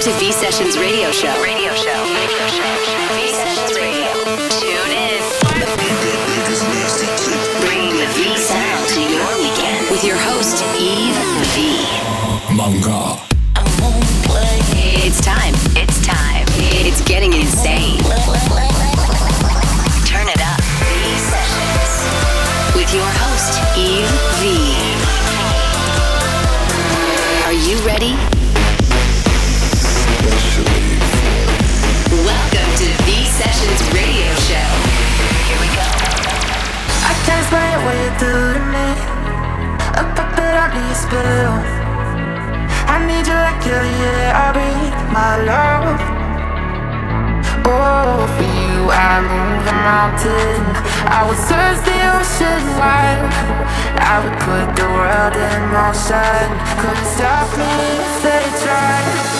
Welcome to V Sessions Radio Show. Radio Show. spill. I need you like yeah, yeah, I breathe my love. Oh, for you I move a mountain. I would search the ocean wide. I would put the world in motion. Couldn't stop me if they tried.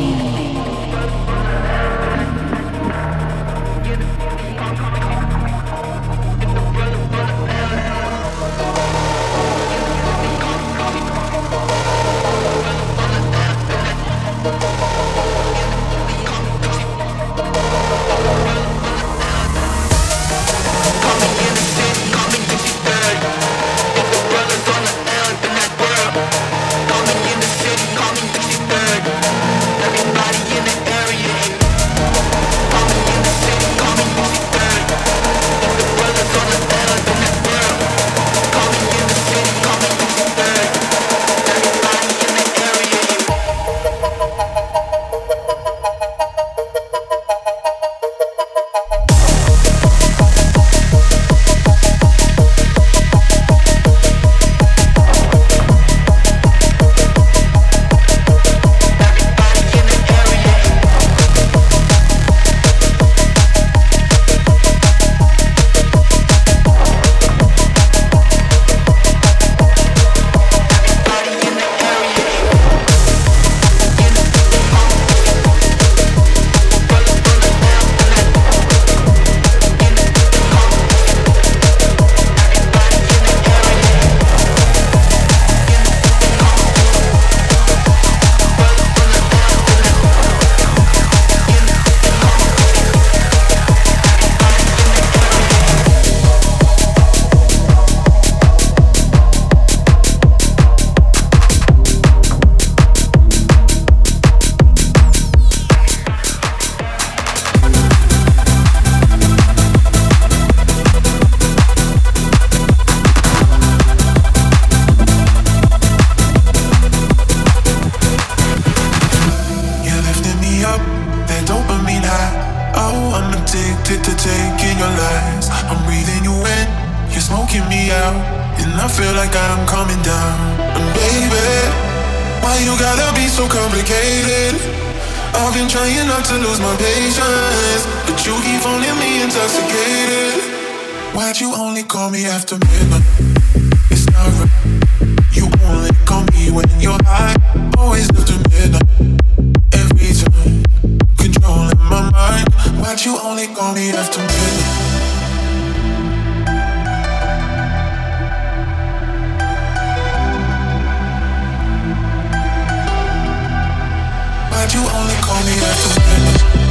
to lose my patience, but you keep on me intoxicated. Why'd you only call me after midnight? It's not right. You only call me when you're high. Always after midnight, every time. Controlling my mind. Why'd you only call me after midnight? you only call me after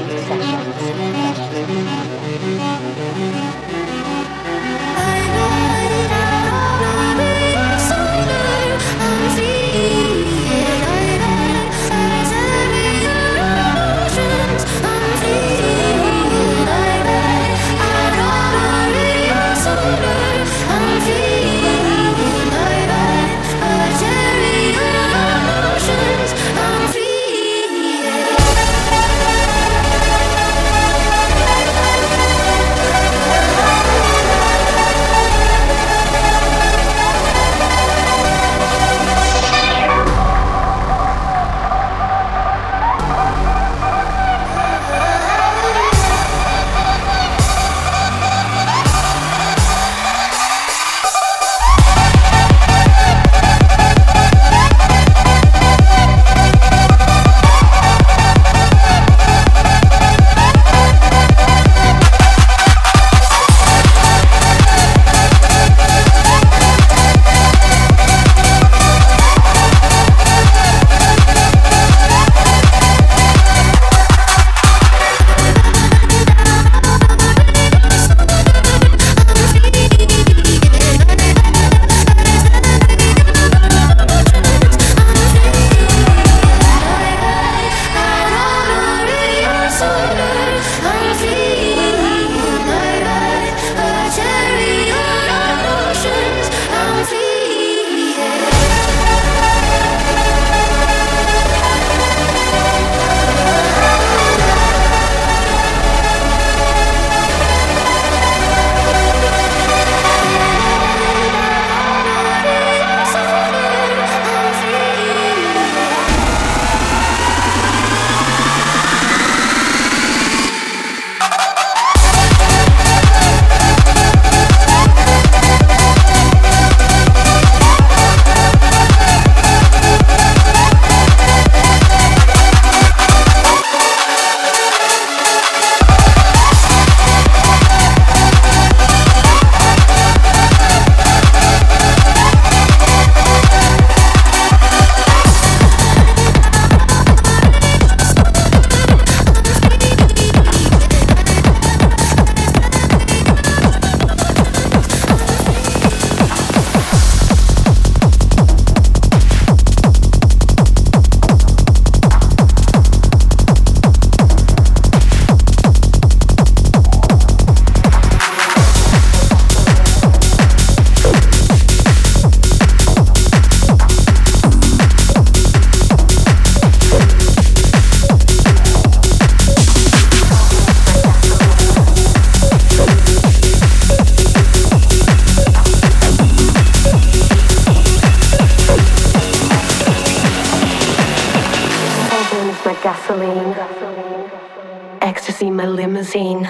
limousine.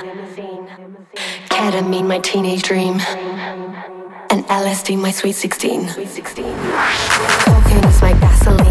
Ketamine, my teenage dream. And LSD, my sweet 16. Cocaine is my gasoline.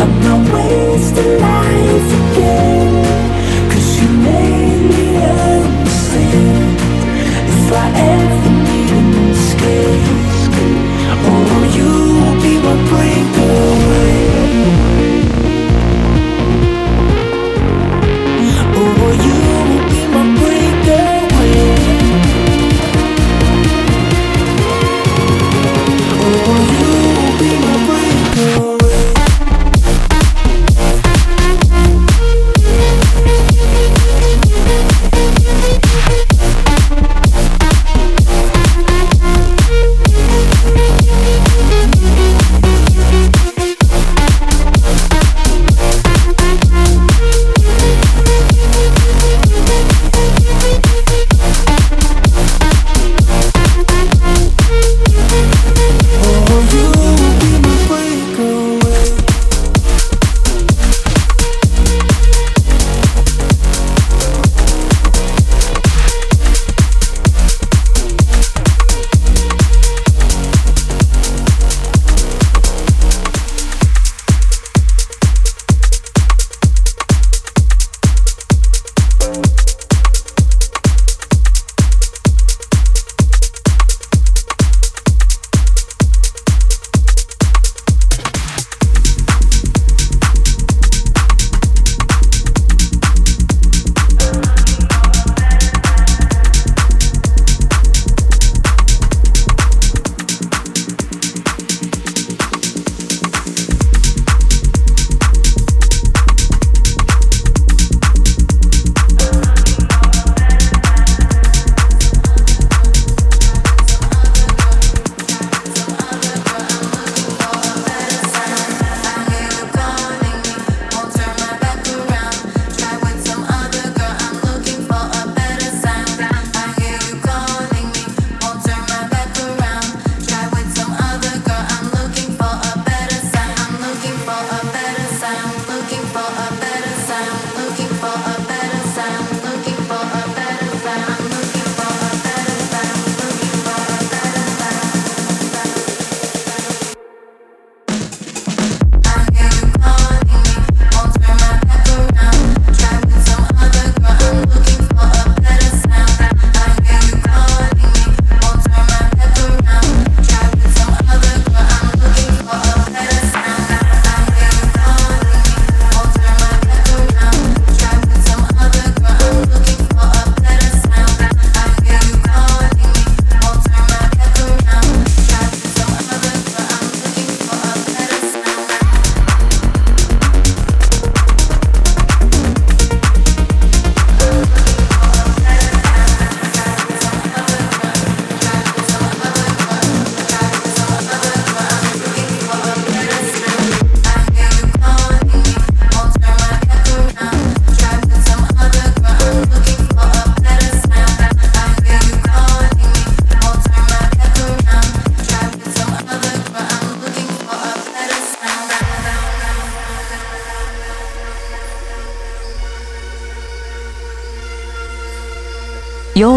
I'm not wasting life.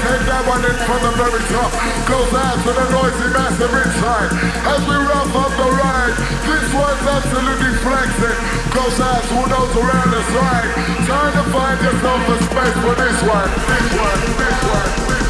take that one in from the very top. Close eyes to the noisy massive inside. As we wrap up the ride, this one's absolutely flexing. Close out to those around the side. Time to find yourself a space for this one. This one, this one, this one.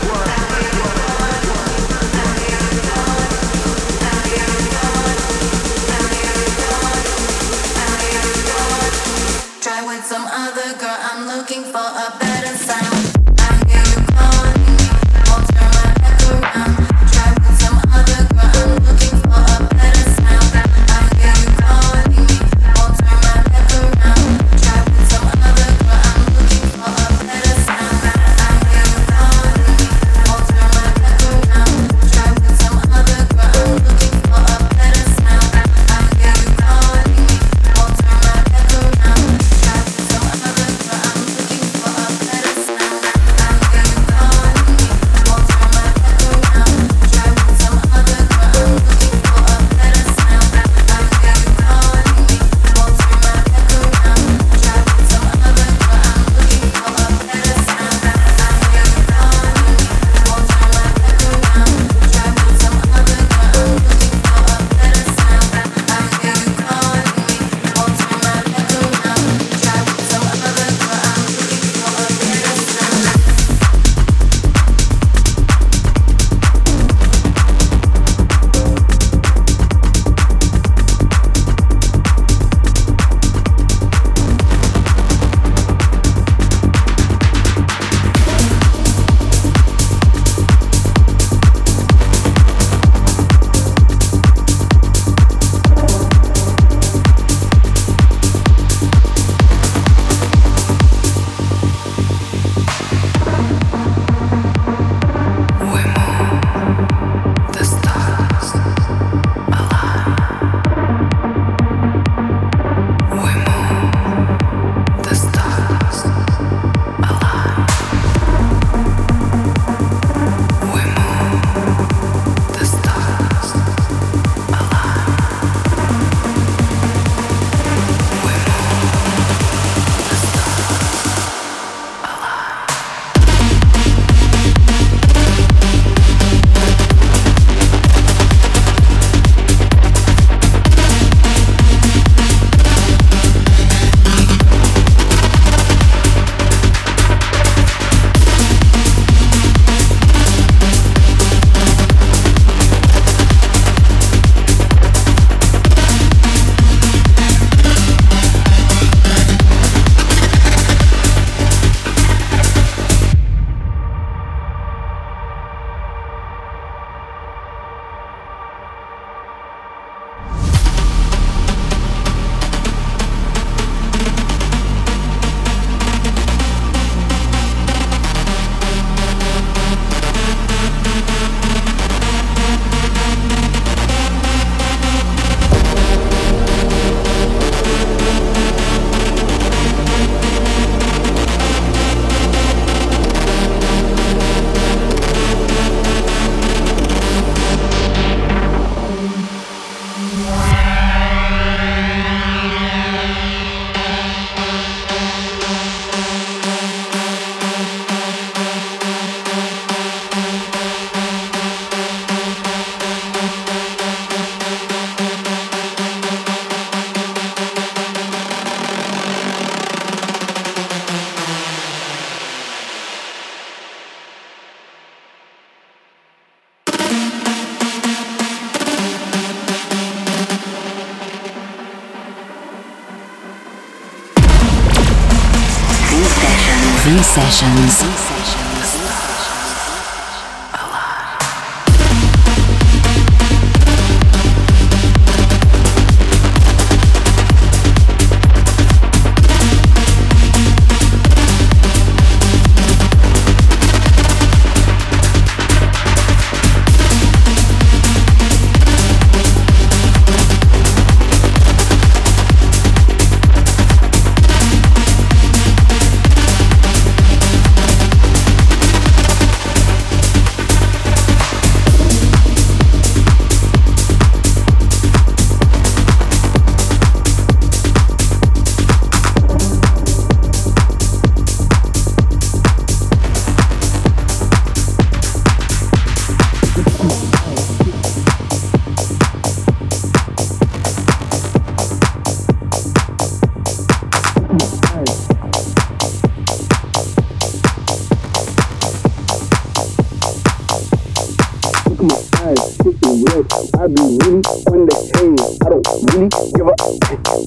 Come on. I be really on the haze. I don't really give a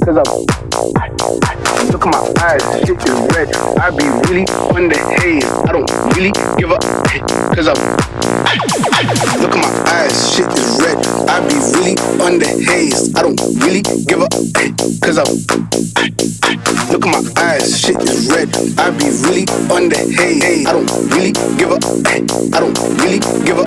cause I'm look at my eyes, shit is red. I be really on the haze. I don't really give a cause I'm look at my eyes, shit is red. I be really on the haze. I don't really give a cause I'm look at my eyes, shit is red. I be really on the haze. I don't really give a I don't really give a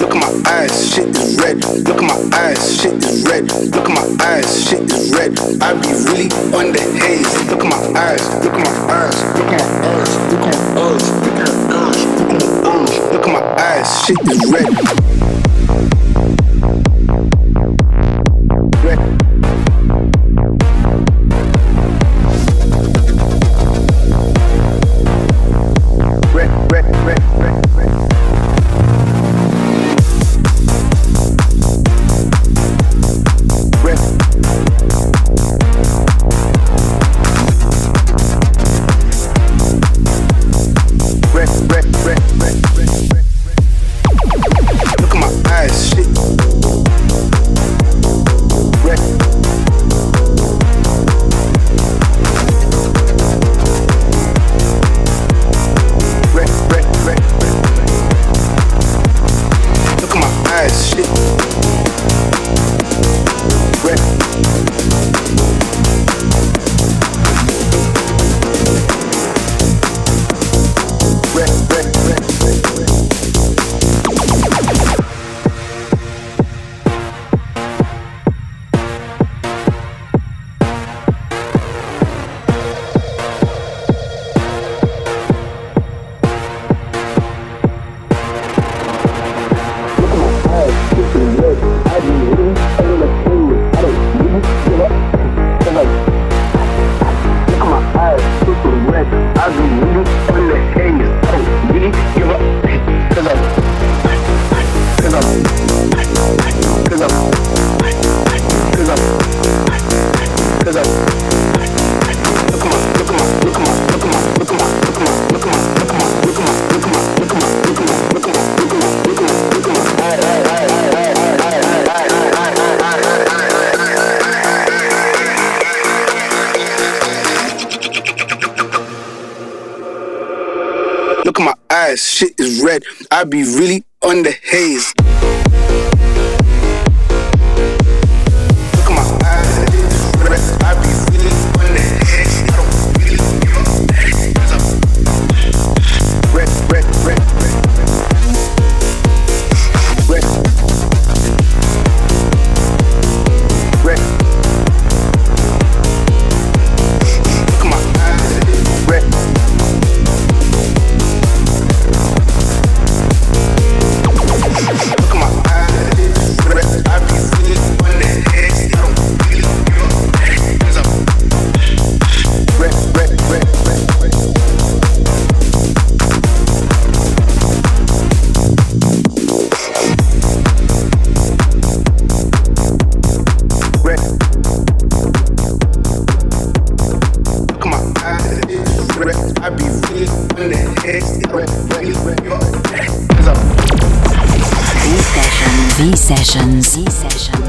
look at my eyes, shit is red. Look at my eyes, shit is red. Look at my eyes, shit is red. I be really the haze. Look at my eyes, look at my eyes, look at my eyes, look at my eyes, look at my eyes, look at my eyes, look at my eyes, shit is red. Red. Red. I be really sessions. Sessions. Sessions.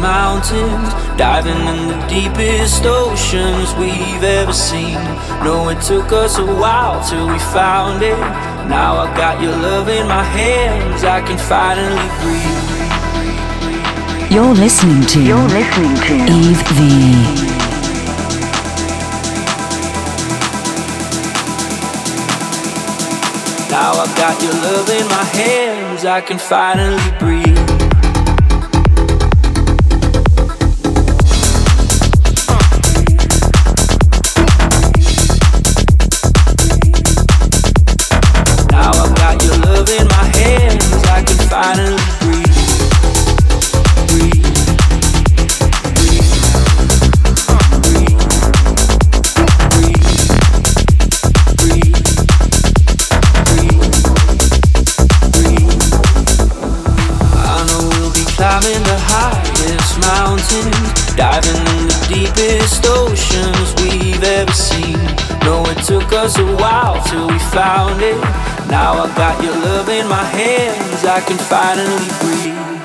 Mountains, diving in the deepest oceans we've ever seen. No, it took us a while till we found it. Now I got your love in my hands, I can finally breathe. You're listening to You're listening to Yves V. Now I've got your love in my hands, I can finally breathe. Found it. Now I got your love in my hands, I can finally breathe.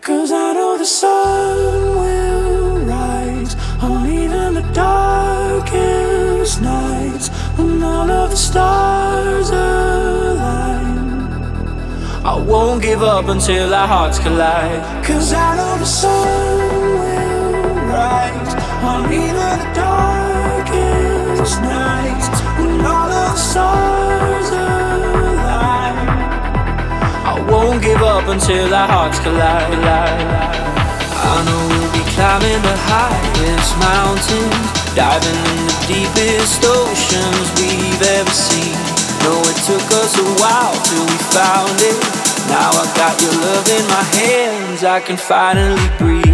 Cause I know the sun will rise on even the darkest nights when all of the stars align. I won't give up until our hearts collide. Cause I know the sun will rise on even the darkest nights stars align. I won't give up until our hearts collide. I know we'll be climbing the highest mountains, diving in the deepest oceans we've ever seen. No, it took us a while till we found it. Now I got your love in my hands, I can finally breathe.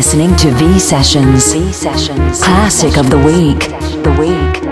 listening to V Sessions. V Sessions. Classic of the week. The week.